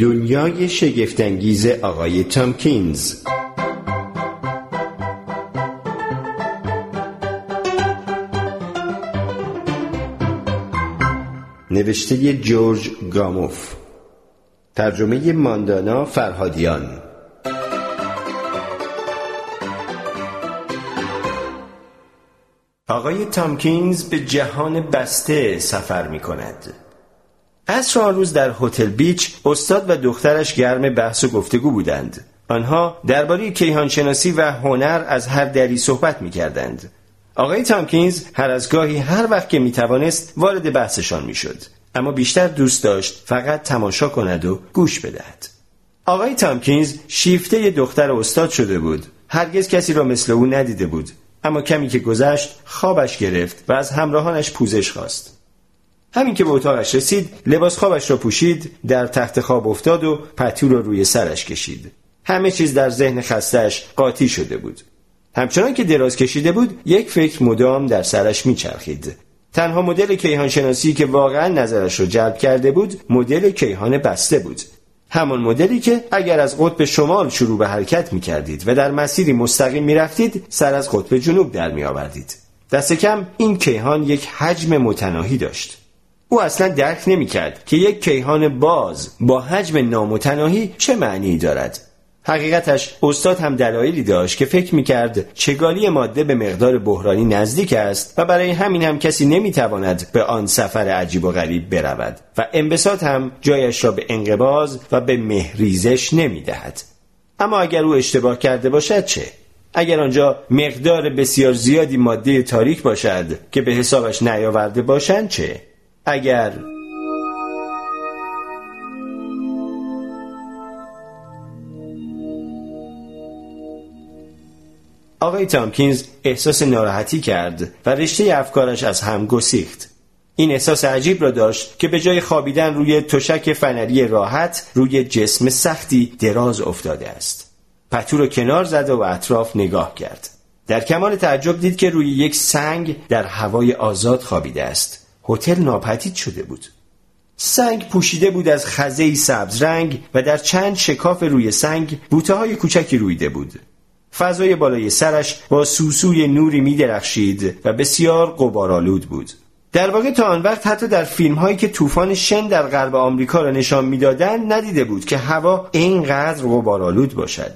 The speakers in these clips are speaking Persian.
دنیای شگفتانگیز آقای تامکینز نوشته جورج گاموف. ترجمه ماندانا فرهادیان. آقای تامکینز به جهان بسته سفر می کند عصر آن روز در هتل بیچ استاد و دخترش گرم بحث و گفتگو بودند. آنها درباره کیهانشناسی و هنر از هر دری صحبت می کردند آقای تامکینز هر از گاهی هر وقت که می توانست وارد بحثشان می شد. اما بیشتر دوست داشت فقط تماشا کند و گوش بدهد. آقای تامکینز شیفته دختر استاد شده بود. هرگز کسی را مثل او ندیده بود. اما کمی که گذشت خوابش گرفت و از همراهانش پوزش خواست. همین که به اتاقش رسید لباس خوابش را پوشید در تخت خواب افتاد و پتو را روی سرش کشید همه چیز در ذهن خستش قاطی شده بود همچنان که دراز کشیده بود یک فکر مدام در سرش میچرخید تنها مدل کیهان شناسی که واقعا نظرش را جلب کرده بود مدل کیهان بسته بود همان مدلی که اگر از قطب شمال شروع به حرکت می کردید و در مسیری مستقیم می رفتید سر از قطب جنوب در می آوردید. دست کم این کیهان یک حجم متناهی داشت. او اصلا درک نمی کرد که یک کیهان باز با حجم نامتناهی چه معنی دارد. حقیقتش استاد هم دلایلی داشت که فکر می کرد چگالی ماده به مقدار بحرانی نزدیک است و برای همین هم کسی نمی تواند به آن سفر عجیب و غریب برود و انبساط هم جایش را به انقباز و به مهریزش نمی دهد. اما اگر او اشتباه کرده باشد چه؟ اگر آنجا مقدار بسیار زیادی ماده تاریک باشد که به حسابش نیاورده باشند چه؟ اگر آقای تامکینز احساس ناراحتی کرد و رشته افکارش از هم گسیخت. این احساس عجیب را داشت که به جای خوابیدن روی تشک فنری راحت روی جسم سختی دراز افتاده است. پتو را کنار زد و اطراف نگاه کرد. در کمال تعجب دید که روی یک سنگ در هوای آزاد خوابیده است. هتل ناپدید شده بود. سنگ پوشیده بود از خزه سبز رنگ و در چند شکاف روی سنگ بوته های کوچکی رویده بود. فضای بالای سرش با سوسوی نوری می درخشید و بسیار قبارالود بود. در واقع تا آن وقت حتی در فیلم هایی که طوفان شن در غرب آمریکا را نشان می‌دادند ندیده بود که هوا اینقدر غبارآلود باشد.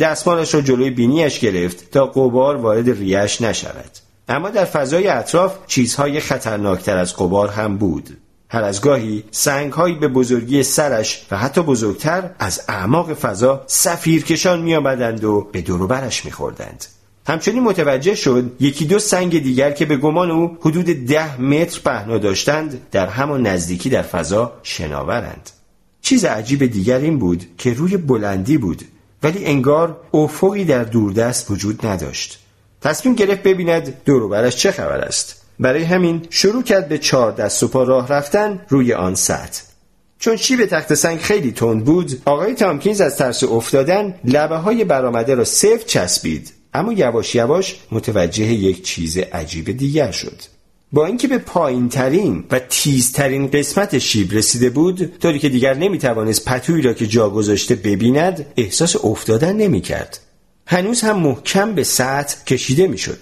دستمالش را جلوی بینیش گرفت تا قبار وارد ریش نشود. اما در فضای اطراف چیزهای خطرناکتر از قبار هم بود. هر از گاهی سنگهایی به بزرگی سرش و حتی بزرگتر از اعماق فضا سفیرکشان می آمدند و به دوروبرش می خوردند. همچنین متوجه شد یکی دو سنگ دیگر که به گمان او حدود ده متر پهنا داشتند در همان نزدیکی در فضا شناورند. چیز عجیب دیگر این بود که روی بلندی بود ولی انگار افقی در دوردست وجود نداشت. تصمیم گرفت ببیند دوروبرش چه خبر است. برای همین شروع کرد به چهار دست و پا راه رفتن روی آن سطح. چون شیب تخت سنگ خیلی تند بود آقای تامکینز از ترس افتادن لبه های برآمده را سفت چسبید. اما یواش یواش متوجه یک چیز عجیب دیگر شد. با اینکه به پایین ترین و تیزترین قسمت شیب رسیده بود طوری که دیگر نمی‌توانست پتویی را که جا گذاشته ببیند احساس افتادن نمی‌کرد. هنوز هم محکم به سطح کشیده می‌شد.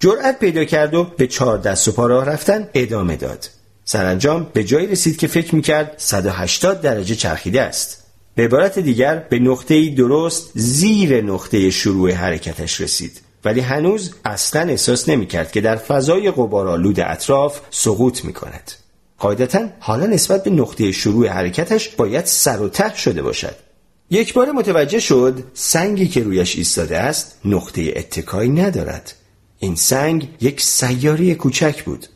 جرأت پیدا کرد و به چهار دست و پا راه رفتن ادامه داد. سرانجام به جایی رسید که فکر می‌کرد 180 درجه چرخیده است. به عبارت دیگر به نقطه درست زیر نقطه شروع حرکتش رسید. ولی هنوز اصلا احساس نمی‌کرد که در فضای غبارآلود اطراف سقوط می‌کند. قاعدتا حالا نسبت به نقطه شروع حرکتش باید سر و ته شده باشد. یک بار متوجه شد سنگی که رویش ایستاده است نقطه اتکایی ندارد. این سنگ یک سیاری کوچک بود.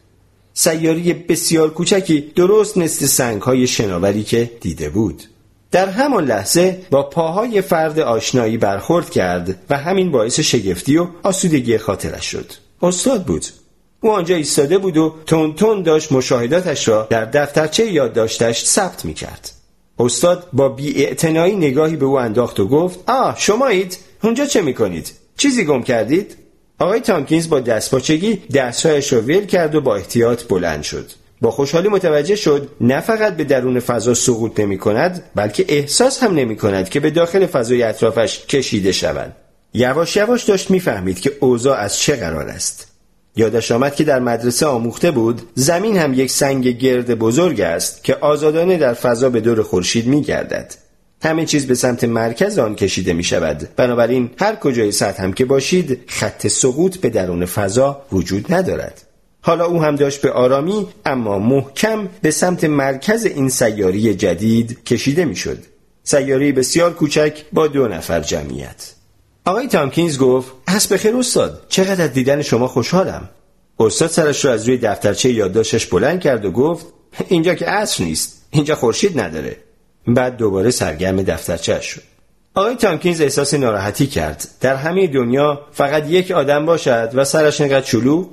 سیاری بسیار کوچکی درست مثل سنگ های شناوری که دیده بود. در همان لحظه با پاهای فرد آشنایی برخورد کرد و همین باعث شگفتی و آسودگی خاطرش شد. استاد بود. او آنجا ایستاده بود و تون تون داشت مشاهداتش را در دفترچه یادداشتش ثبت می کرد. استاد با بی نگاهی به او انداخت و گفت آه شمایید؟ اونجا چه می کنید؟ چیزی گم کردید؟ آقای تامکینز با دستپاچگی دستهایش را ول کرد و با احتیاط بلند شد با خوشحالی متوجه شد نه فقط به درون فضا سقوط نمی کند بلکه احساس هم نمی کند که به داخل فضای اطرافش کشیده شود یواش یواش داشت می‌فهمید که اوضاع از چه قرار است یادش آمد که در مدرسه آموخته بود زمین هم یک سنگ گرد بزرگ است که آزادانه در فضا به دور خورشید می گردد. همه چیز به سمت مرکز آن کشیده می شود بنابراین هر کجای سطح هم که باشید خط سقوط به درون فضا وجود ندارد. حالا او هم داشت به آرامی اما محکم به سمت مرکز این سیاری جدید کشیده می شد سیاری بسیار کوچک با دو نفر جمعیت. آقای تامکینز گفت حسب خیر استاد چقدر دیدن شما خوشحالم. استاد سرش را از روی دفترچه یادداشتش بلند کرد و گفت اینجا که عصر نیست اینجا خورشید نداره. بعد دوباره سرگرم دفترچه شد. آقای تامکینز احساس ناراحتی کرد. در همه دنیا فقط یک آدم باشد و سرش نقدر چلوغ؟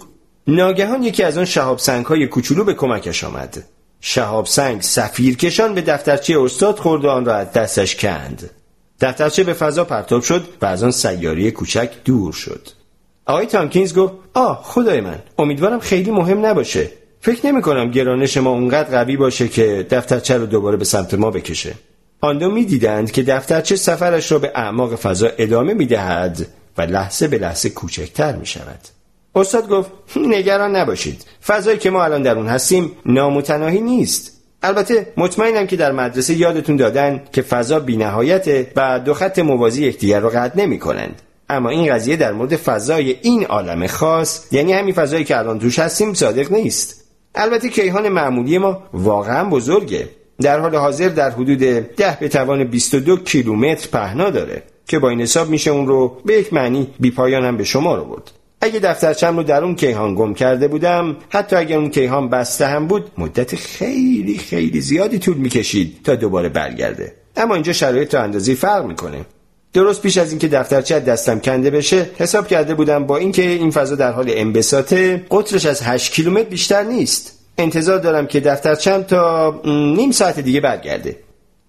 ناگهان یکی از آن شهاب های کوچولو به کمکش آمد. شهاب سنگ سفیر کشان به دفترچه استاد خورد و آن را از دستش کند. دفترچه به فضا پرتاب شد و از آن سیاره کوچک دور شد. آقای تامکینز گفت آه خدای من امیدوارم خیلی مهم نباشه. فکر نمی کنم گرانش ما اونقدر قوی باشه که دفترچه رو دوباره به سمت ما بکشه. آن دو می دیدند که دفترچه سفرش را به اعماق فضا ادامه می دهد و لحظه به لحظه کوچکتر می شود. استاد گفت نگران نباشید. فضایی که ما الان در اون هستیم نامتناهی نیست. البته مطمئنم که در مدرسه یادتون دادن که فضا بینهایته و دو خط موازی یکدیگر رو قطع نمی کنند. اما این قضیه در مورد فضای این عالم خاص یعنی همین فضایی که الان توش هستیم صادق نیست. البته کیهان معمولی ما واقعا بزرگه. در حال حاضر در حدود ده به توان 22 کیلومتر پهنا داره که با این حساب میشه اون رو به یک معنی بیپایان هم به شما رو برد. اگه دفترچم رو در اون کیهان گم کرده بودم حتی اگر اون کیهان بسته هم بود مدت خیلی خیلی زیادی طول می‌کشید تا دوباره برگرده. اما اینجا شرایط تا اندازی فرق می‌کنه. درست پیش از اینکه دفترچه دستم کنده بشه حساب کرده بودم با اینکه این فضا در حال انبساطه قطرش از 8 کیلومتر بیشتر نیست. انتظار دارم که دفترچم تا نیم ساعت دیگه برگرده.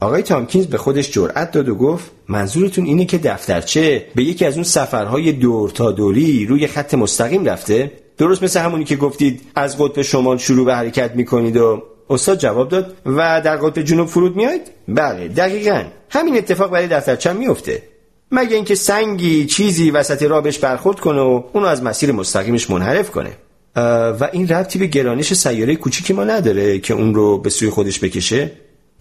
آقای تامکینز به خودش جرأت داد و گفت منظورتون اینه که دفترچه به یکی از اون سفرهای دور تا دوری روی خط مستقیم رفته؟ درست مثل همونی که گفتید از قطب شمال شروع به حرکت می‌کنید و استاد جواب داد و در قطب جنوب فرود میاید بله دقیقا. همین اتفاق برای دفترچم میفته مگه اینکه سنگی چیزی وسط رابش برخورد کنه و اونو از مسیر مستقیمش منحرف کنه؟ و این ربطی به گرانش سیاره کوچیکی ما نداره که اون رو به سوی خودش بکشه؟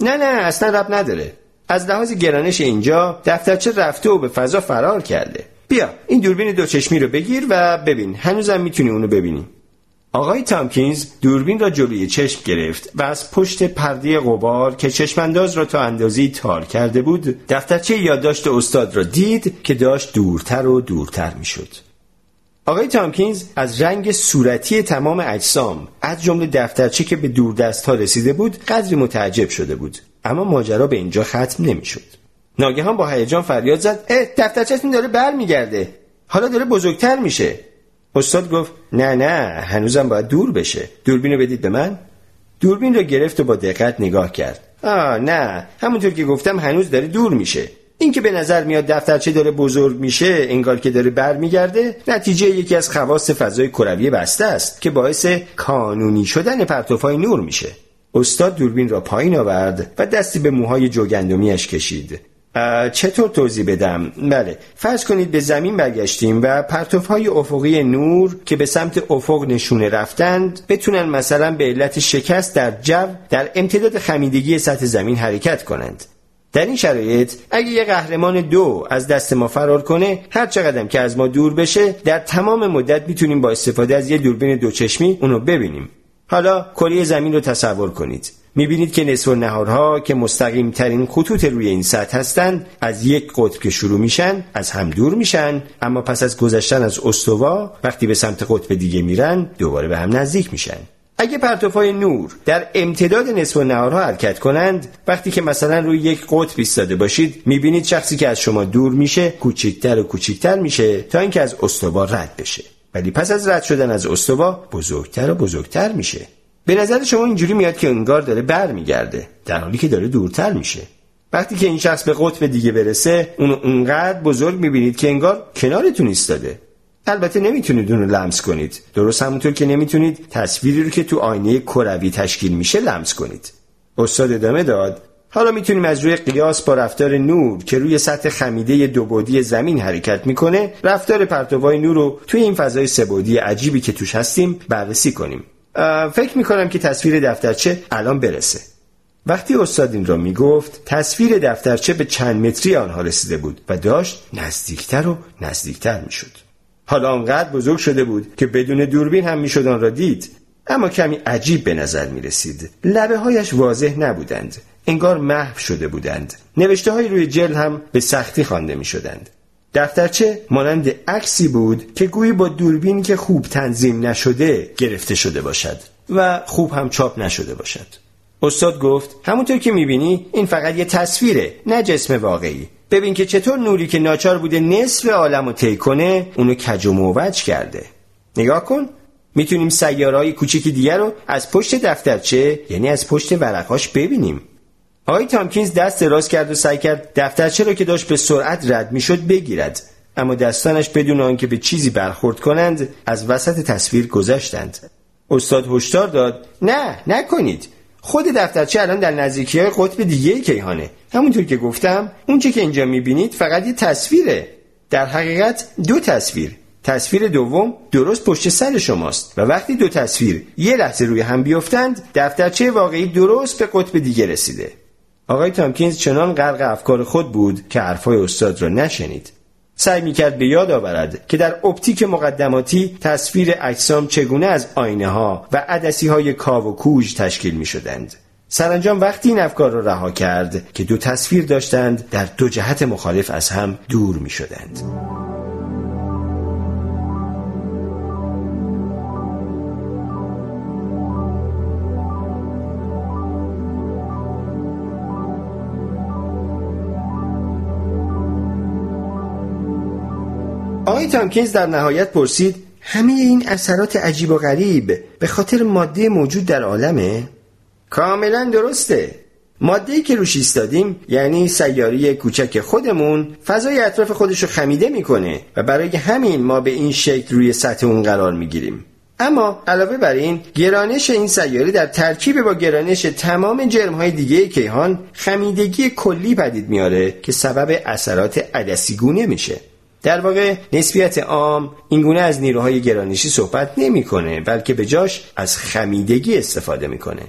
نه نه اصلا رب نداره. از لحاظ گرانش اینجا دفترچه رفته و به فضا فرار کرده. بیا این دوربین دو چشمی رو بگیر و ببین. هنوزم می‌تونی اونو ببینی. آقای تامکینز دوربین را جلوی چشم گرفت و از پشت پرده غبار که چشمانداز را تا اندازی تار کرده بود دفترچه یادداشت استاد را دید که داشت دورتر و دورتر می‌شد. آقای تامکینز از رنگ صورتی تمام اجسام از جمله دفترچه که به دوردست ها رسیده بود قدری متعجب شده بود. اما ماجرا به اینجا ختم نمی‌شد. ناگهان با هیجان فریاد زد اه دفترچهتون داره برمیگرده. حالا داره بزرگتر میشه. استاد گفت نه نه هنوزم باید دور بشه. دوربین رو بدید به من. دوربین رو گرفت و با دقت نگاه کرد. آه نه همونطور که گفتم هنوز داره دور میشه. این که به نظر میاد دفترچه داره بزرگ میشه انگار که داره برمیگرده نتیجه یکی از خواص فضای کروی بسته است که باعث کانونی شدن پرتوفای نور میشه. استاد دوربین را پایین آورد و دستی به موهای جوگندمیش کشید. چطور توضیح بدم؟ بله فرض کنید به زمین برگشتیم و پرتوهای افقی نور که به سمت افق نشونه رفتند بتونن مثلا به علت شکست در جو در امتداد خمیدگی سطح زمین حرکت کنند. در این شرایط اگه یه قهرمان دو از دست ما فرار کنه هر چقدر که از ما دور بشه در تمام مدت می‌تونیم با استفاده از یه دوربین دوچشمی اونو ببینیم. حالا کره زمین رو تصور کنید. می‌بینید که نصف نهارها که مستقیم ترین خطوط روی این سطح هستند از یک قطب که شروع میشن از هم دور میشن اما پس از گذشتن از استوا وقتی به سمت قطب دیگه میرن دوباره به هم نزدیک میشن. اگه پرتوهای نور در امتداد نصف و نهارها حرکت کنند وقتی که مثلا روی یک قطب ایستاده باشید می‌بینید شخصی که از شما دور میشه کوچکتر و کوچکتر میشه تا اینکه از استوا رد بشه. ولی پس از رد شدن از استوا بزرگتر و بزرگتر میشه. به نظر شما اینجوری میاد که انگار داره برمیگرده در حالی که داره دورتر میشه. وقتی که این شخص به قطب دیگه برسه اونو اونقدر بزرگ می‌بینید که انگار کنارتون ایستاده. البته نمی‌تونید اون رو لمس کنید. درست همونطور که نمی‌تونید تصویری رو که تو آینه کروی تشکیل میشه لمس کنید. استاد ادامه داد حالا می‌تونیم از روی قیاس با رفتار نور که روی سطح خمیده دوبودی زمین حرکت می‌کنه رفتار پرتوای نور رو توی این فضای سبودی عجیبی که توش هستیم بررسی کنیم. فکر می‌کنم که تصویر دفترچه الان برسه. وقتی استاد این را می‌گفت تصویر دفترچه به چند متری آنها رسیده بود و داشت نزدیکتر و نزدیکتر می‌شد. حالا آنقدر بزرگ شده بود که بدون دوربین هم می‌شد آن را دید. اما کمی عجیب به نظر می رسید لبه هایش واضح نبودند. انگار محو شده بودند. نوشته های روی جل هم به سختی خوانده می شدند دفترچه مانند عکسی بود که گویی با دوربینی که خوب تنظیم نشده گرفته شده باشد و خوب هم چاپ نشده باشد. استاد گفت همونطور که می‌بینی این فقط یه تصویره نه جسم واقعی. ببین که چطور نوری که ناچار بوده نصف عالم رو طی کنه اونو کج و موج کرده. نگاه کن. می‌تونیم سیارهای کوچیکی دیگر رو از پشت دفترچه یعنی از پشت ورقاش ببینیم. آقای تامکینز دست دراز کرد و سعی کرد دفترچه را که داشت به سرعت رد می‌شد بگیرد. اما دستانش بدون آنکه به چیزی برخورد کنند از وسط تصویر گذشتند. استاد هشدار داد نه نکنید. خود دفترچه الان در نزدیکی قطب دیگه کیهانه همونطور که گفتم اونچه که اینجا می‌بینید فقط یه تصویره. در حقیقت دو تصویر. تصویر دوم درست پشت سر شماست و وقتی دو تصویر یه لحظه روی هم بیفتند دفترچه واقعی درست به قطب دیگه رسیده. آقای تامکینز چنان غرق افکار خود بود که حرفای استاد را نشنید. سعی می‌کرد به یاد آورد که در اپتیک مقدماتی تصویر اجسام چگونه از آینه ها و عدسی های کاو و کوژ تشکیل می شدند. سرانجام وقتی این افکار را رها کرد که دو تصویر داشتند در دو جهت مخالف از هم دور می آقای تامکینز در نهایت پرسید همه این اثرات عجیب و غریب به خاطر ماده موجود در عالمه؟ کاملا درسته. ماده که روش ایستادیم یعنی سیاری کوچک خودمون فضای اطراف خودش رو خمیده می‌کنه و برای همین ما به این شکل روی سطح اون قرار می‌گیریم. اما علاوه بر این گرانش این سیاره در ترکیب با گرانش تمام جرم های دیگه کیهان خمیدگی کلی پدید میاره که سبب اثرات عدسیگونه میشه. در واقع نسبیت عام اینگونه از نیروهای گرانشی صحبت نمی‌کنه بلکه به جاش از خمیدگی استفاده می‌کنه.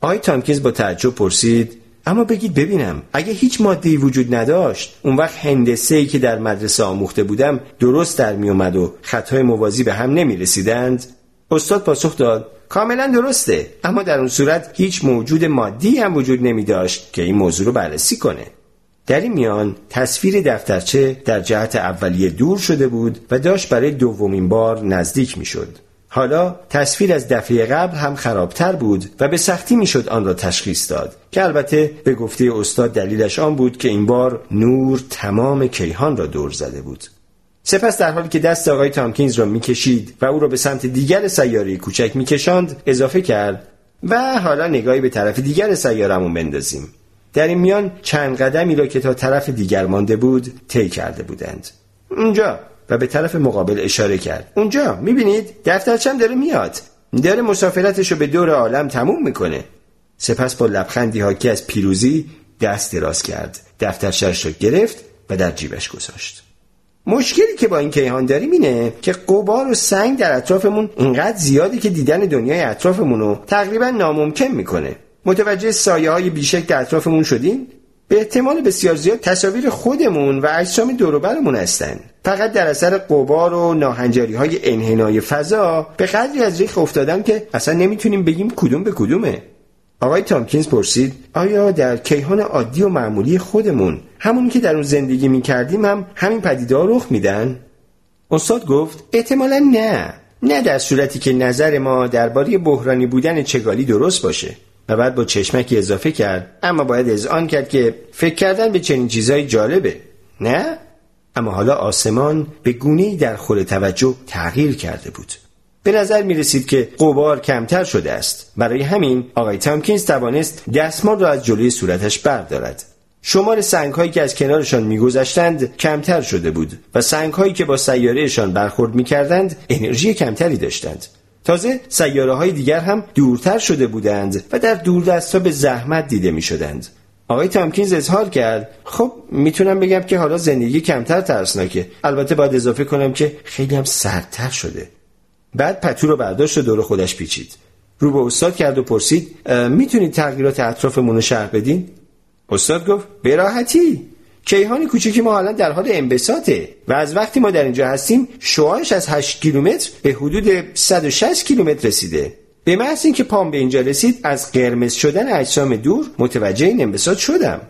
آقای تامکینز با تعجب پرسید اما بگید ببینم اگه هیچ ماده وجود نداشت اون وقت هندسه ای که در مدرسه آموخته بودم درست در می اومد و خطهای موازی به هم نمی رسیدند استاد پاسخ داد کاملا درسته اما در اون صورت هیچ موجود مادی هم وجود نمی داشت که این موضوع رو بررسی کنه. در این میان تصویر دفترچه در جهت اولیه دور شده بود و داشت برای دومین بار نزدیک می‌شد. حالا تصویر از دفعه قبل هم خرابتر بود و به سختی می‌شد آن را تشخیص داد که البته به گفته استاد دلیلش آن بود که این بار نور تمام کیهان را دور زده بود سپس در حالی که دست آقای تامکینز را می‌کشید و او را به سمت دیگر سیاره کوچک میکشاند اضافه کرد و حالا نگاهی به طرف دیگر سیارمون بندازیم در این میان چند قدمی را که تا طرف دیگر مانده بود طی کرده بودند. اونجا و به طرف مقابل اشاره کرد. اونجا می‌بینید؟ دفترچم داره میاد. داره مسافرتش رو به دور عالم تموم می‌کنه. سپس با لبخندی حاکی از پیروزی دست دراز کرد. دفترچش را گرفت و در جیبش گذاشت. مشکلی که با این کیهان داریم اینه که قبار و سنگ در اطرافمون اینقدر زیادی که دیدن دنیای اطرافمون رو تقریبا ناممکن می‌کنه. متوجه سایه های بیشک در اطرافمون شدین؟ به احتمال بسیار زیاد تصاویر خودمون و اجسام دوروبرمون هستند فقط در اثر قبار و ناهنجاری های انحنای فضا به قدری از ریخ افتادم که اصلا نمی‌تونیم بگیم کدوم به کدومه آقای تامکینز پرسید آیا در کیهان عادی و معمولی خودمون همون که در اون زندگی می‌کردیم هم همین پدیدار رخ میدن؟ استاد گفت احتمالا نه نه در صورتی که نظر ما درباره بحرانی بودن چگالی درست باشه و بعد با چشمکی اضافه کرد. اما باید آن کرد که فکر کردن به چنین چیزای جالبه. نه؟ اما حالا آسمان به گونه در خور توجه تغییر کرده بود. به نظر می رسید که قبار کمتر شده است. برای همین آقای تامکینز توانست دستمال را از جلوی صورتش بردارد. شمار سنگ هایی که از کنارشان میگذشتند کمتر شده بود و سنگ هایی که با سیارهشان برخورد می‌کردند انرژی کمتری داشتند. تازه سیاره های دیگر هم دورتر شده بودند و در دوردست به زحمت دیده می شدند. آقای تامکینز اظهار کرد خب می‌تونم بگم که حالا زندگی کمتر ترسناکه. البته باید اضافه کنم که خیلی هم سردتر شده. بعد پتو رو برداشت و دور خودش پیچید. رو به استاد کرد و پرسید می‌تونید تغییرات اطرافمون رو شرح بدین؟ استاد گفت به راحتی. کیهان کوچکی ما حالا در حال انبساطه و از وقتی ما در اینجا هستیم شعاعش از 8 کیلومتر به حدود 160 کیلومتر رسیده. به محض اینکه پام به اینجا رسید از قرمز شدن اجسام دور متوجه این انبساط شدم.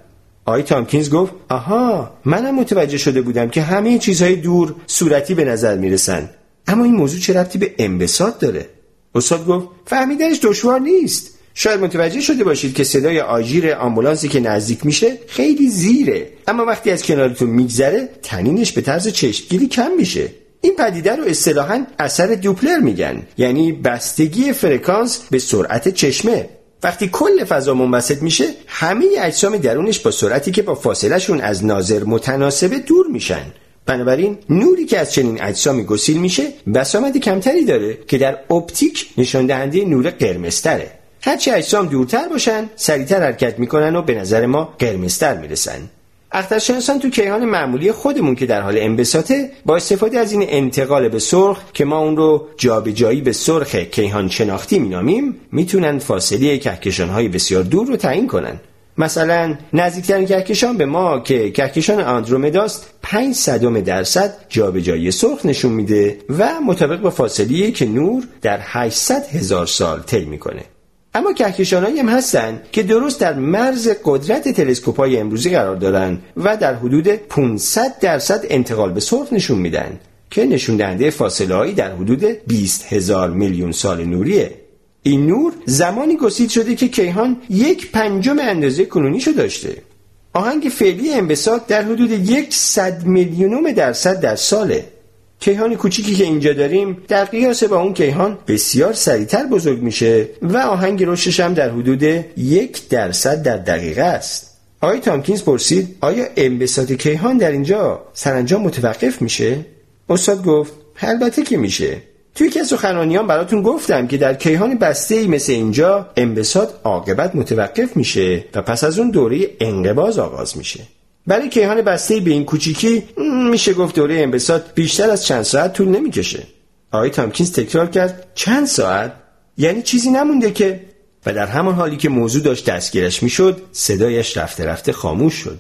آی تامکینز گفت آها منم متوجه شده بودم که همه چیزهای دور صورتی به نظر می‌رسن. اما این موضوع چه ربطی به انبساط داره؟ استاد گفت فهمیدنش دشوار نیست. شاید متوجه شده باشید که صدای آژیر آمبولانسی که نزدیک میشه خیلی زیره. اما وقتی از کنارتون میگذره تنینش به طرز چشمگیری کم میشه. این پدیده رو اصطلاحا اثر دوپلر میگن. یعنی بستگی فرکانس به سرعت چشمه. وقتی کل فضا منبسط میشه همه اجسام درونش با سرعتی که با فاصلهشون از ناظر متناسبه دور میشن. بنابراین نوری که از چنین اجسامی گسیل میشه بسامد کمتری داره که در اپتیک نشان دهنده نور قرمزتره هرچی اجسام دورتر باشن سریعتر حرکت می‌کنن و به نظر ما قرمزتر می‌رسن. اخترشناسان تو کیهان معمولی خودمون که در حال انبساطه با استفاده از این انتقال به سرخ که ما اون رو جابجایی به سرخ کیهان شناختی مینامیم می‌تونن فاصله کهکشان های بسیار دور رو تعیین کنن. مثلا نزدیکترین کهکشان به ما که کهکشان آندرومداست 5 صدم درصد جابجایی سرخ نشون میده و مطابق با فاصله که نور در 800 هزار سال طی می‌کنه. اما کهکشانهایی هم هستن که درست در مرز قدرت تلسکوپ های امروزی قرار دارن و در حدود 500 درصد انتقال به سرخ نشون میدن که نشون دهنده فاصله در حدود 20 هزار میلیون سال نوریه. این نور زمانی گسیل شده که کیهان یک پنجم اندازه کنونیشو داشته. آهنگ فعلی انبساط در حدود یک صد میلیونوم درصد در ساله. کیهان کوچیکی که اینجا داریم در قیاس با اون کیهان بسیار سریعتر بزرگ میشه و آهنگ رشدش هم در حدود یک درصد در دقیقه است. آقای تامکینز پرسید آیا انبساط کیهان در اینجا سرانجام متوقف میشه؟ استاد گفت البته که میشه. توی که سخنرانیان براتون گفتم که در کیهان بسته ای مثل اینجا انبساط عاقبت متوقف میشه و پس از اون دوره انقباز آغاز میشه. برای کیهان بسته به این کوچیکی میشه گفت دوره انبساط بیشتر از چند ساعت طول نمی‌کشه. آقای تامکینز تکرار کرد چند ساعت؟ یعنی چیزی نمونده که. و در همان حالی که موضوع داشت دستگیرش می‌شد صدایش رفته رفته خاموش شد.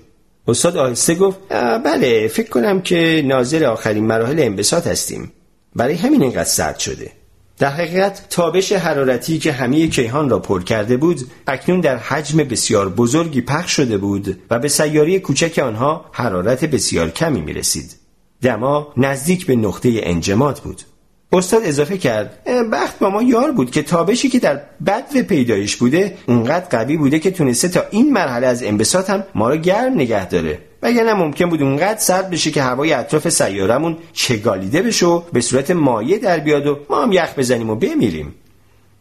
استاد آهسته گفت بله فکر کنم که ناظر آخرین مراحل انبساط هستیم. برای همین اینقدر سرد شده. در حقیقت تابش حرارتی که همه کیهان را پر کرده بود اکنون در حجم بسیار بزرگی پخش شده بود و به سیاره کوچک آنها حرارت بسیار کمی می رسید. دما نزدیک به نقطه انجماد بود. استاد اضافه کرد بخت با ما یار بود که تابشی که در بدو پیدایش بوده اونقدر قوی بوده که تونسته تا این مرحله از انبساط هم ما را گرم نگه داره نه ممکن بود اونقدر سرد بشه که هوای اطراف سیارمون چگالیده بشه و به صورت مایع در بیاد و ما هم یخ بزنیم و بمیریم؟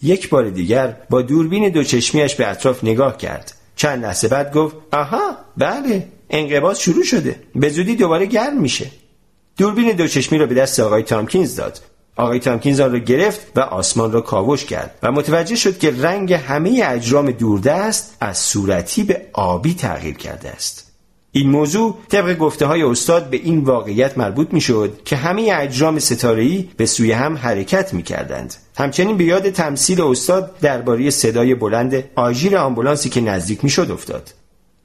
یک بار دیگر با دوربین دو چشمیش به اطراف نگاه کرد. چند لحظه بعد گفت آها بله انقباض شروع شده. به زودی دوباره گرم میشه. دوربین دو چشمی را به دست آقای تامکینز داد. آقای تامکینز آن را گرفت و آسمان را کاوش کرد و متوجه شد که رنگ همه اجرام دوردست از صورتی به آبی تغییر کرده است. این موضوع طبق گفته های استاد به این واقعیت مربوط می شد که همه اجرام ستاره‌ای به سوی هم حرکت می کردند. همچنین به یاد تمثیل استاد درباره صدای بلند آژیر آمبولانسی که نزدیک می شد افتاد.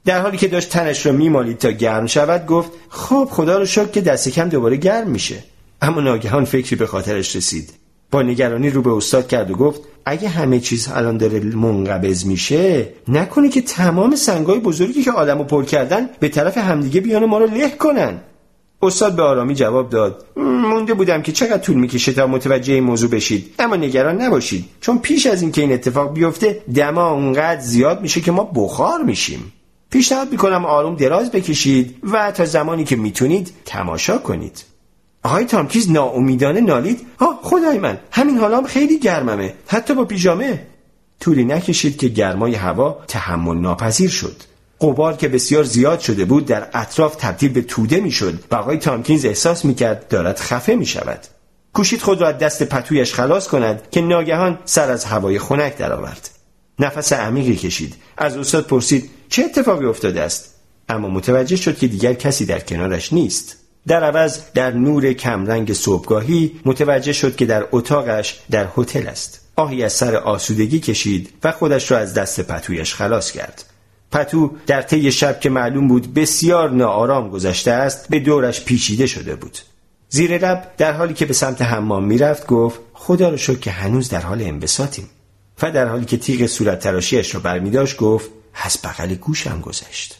در حالی که داشت تنش را میمالید تا گرم شود گفت خب خدا رو شکر که دست کم دوباره گرم میشه اما ناگهان فکری به خاطرش رسید با نگرانی رو به استاد کرد و گفت اگه همه چیز الان داره منقبض میشه نکنه که تمام سنگای بزرگی که عالمو پر کردن به طرف همدیگه بیان ما رو له کنن. استاد به آرامی جواب داد مونده بودم که چقدر طول می‌کشه تا متوجه این موضوع بشید. اما نگران نباشید چون پیش از اینکه این اتفاق بیفته دما اونقدر زیاد میشه که ما بخار میشیم. پیشنهاد می‌کنم آروم دراز بکشید و تا زمانی که می‌تونید تماشا کنید. آقای تامکیز ناامیدانه نالید ها خدای من همین حالام خیلی گرممه حتی با پیژامه طولی نکشید که گرمای هوا تحمل ناپذیر شد قبار که بسیار زیاد شده بود در اطراف تبدیل به توده می‌شد و آقای تامکینز احساس می‌کرد دارد خفه می شود. کوشید خود را از دست پتویش خلاص کند که ناگهان سر از هوای خنک درآورد. نفس عمیقی کشید. از استاد پرسید چه اتفاقی افتاده است؟ اما متوجه شد که دیگر کسی در کنارش نیست. در عوض در نور کمرنگ صبحگاهی متوجه شد که در اتاقش در هتل است. آهی از سر آسودگی کشید و خودش را از دست پتویش خلاص کرد. پتو در طی شب که معلوم بود بسیار ناآرام گذشته است به دورش پیچیده شده بود. زیر لب در حالی که به سمت حمام می‌رفت گفت خدا رو شکر که هنوز در حال انبساطیم و در حالی که تیغ صورت تراشیش را برمیداشت گفت از بغل گوشم گذشت